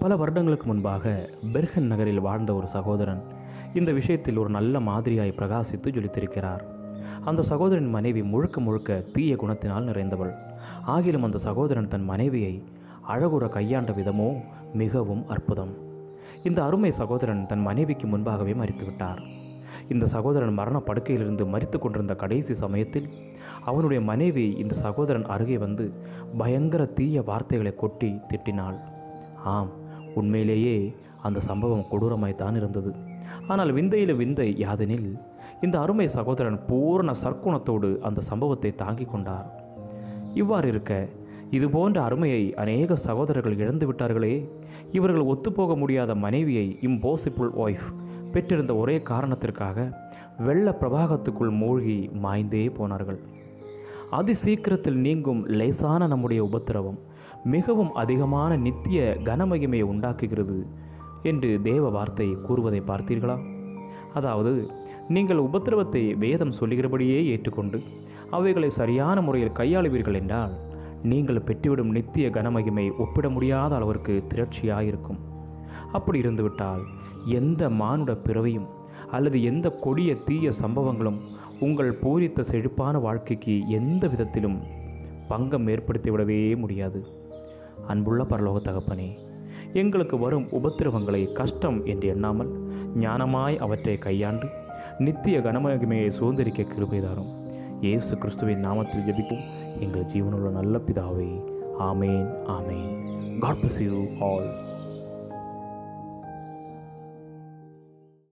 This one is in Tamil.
பல வருடங்களுக்கு முன்பாக பெர்கன் நகரில் வாழ்ந்த ஒரு சகோதரன் இந்த விஷயத்தில் ஒரு நல்ல மாதிரியாய் பிரகாசித்து ஜொலித்திருக்கிறார். அந்த சகோதரன் மனைவி முழுக்க முழுக்க தீய குணத்தினால் நிறைந்தவள். ஆகிலும் அந்த சகோதரன் தன் மனைவியை அழகுற கையாண்ட விதமோ மிகவும் அற்புதம். இந்த அருமை சகோதரன் தன் மனைவிக்கு முன்பாகவே மறித்துவிட்டார். இந்த சகோதரன் மரண படுக்கையிலிருந்து மறித்து கொண்டிருந்த கடைசி சமயத்தில் அவனுடைய மனைவி இந்த சகோதரன் அருகே வந்து பயங்கர தீய வார்த்தைகளை கொட்டி திட்டினாள். ஆம் உண்மையிலேயே அந்த சம்பவம் கொடூரமாய்த்தான் இருந்தது. ஆனால் விந்தையில் விந்தை யாதெனில் இந்த அருமை சகோதரன் பூரண சர்க்குணத்தோடு அந்த சம்பவத்தை தாங்கிக் கொண்டார். இவ்வாறு இருக்க இதுபோன்ற அருமையை அநேக சகோதரர்கள் இழந்து விட்டார்களே இவர்கள் ஒத்துப்போக முடியாத மனைவியை இம்போசிபிள் ஒய்ஃப் பெற்றிருந்த ஒரே காரணத்திற்காக வெள்ள பிரபாகத்துக்குள் மூழ்கி மாய்ந்தே போனார்கள். அதி சீக்கிரத்தில் நீங்கும் லேசான நம்முடைய உபத்திரவம் மிகவும் அதிகமான நித்திய கனமகிமையை உண்டாக்குகிறது என்று தேவ வார்த்தை கூறுவதை பார்த்தீர்களா? அதாவது நீங்கள் உபத்திரவத்தை வேதம் சொல்லுகிறபடியே ஏற்றுக்கொண்டு அவைகளை சரியான முறையில் கையாளுவீர்கள் என்றால் நீங்கள் பெற்றுவிடும் நித்திய கனமகிமை ஒப்பிட முடியாத அளவிற்கு திரட்சியாயிருக்கும். அப்படி இருந்துவிட்டால் எந்த மானுட பிறவையும் அல்லது எந்த கொடிய தீய சம்பவங்களும் உங்கள் பூரித்த செழிப்பான வாழ்க்கைக்கு எந்த விதத்திலும் பங்கம் ஏற்படுத்திவிடவே முடியாது. அன்புள்ள பரலோக தகப்பனே எங்களுக்கு வரும் உபத்திரவங்களை கஷ்டம் என்று எண்ணாமல் ஞானமாய் அவற்றை கையாண்டு நித்திய கனமகிமையை சுதந்திரிக்க கிருபை தாரும். இயேசு கிறிஸ்துவின் நாமத்தில் ஜபிக்கும் எங்கள் ஜீவனுள்ள நல்ல பிதாவை amen amen. God bless you all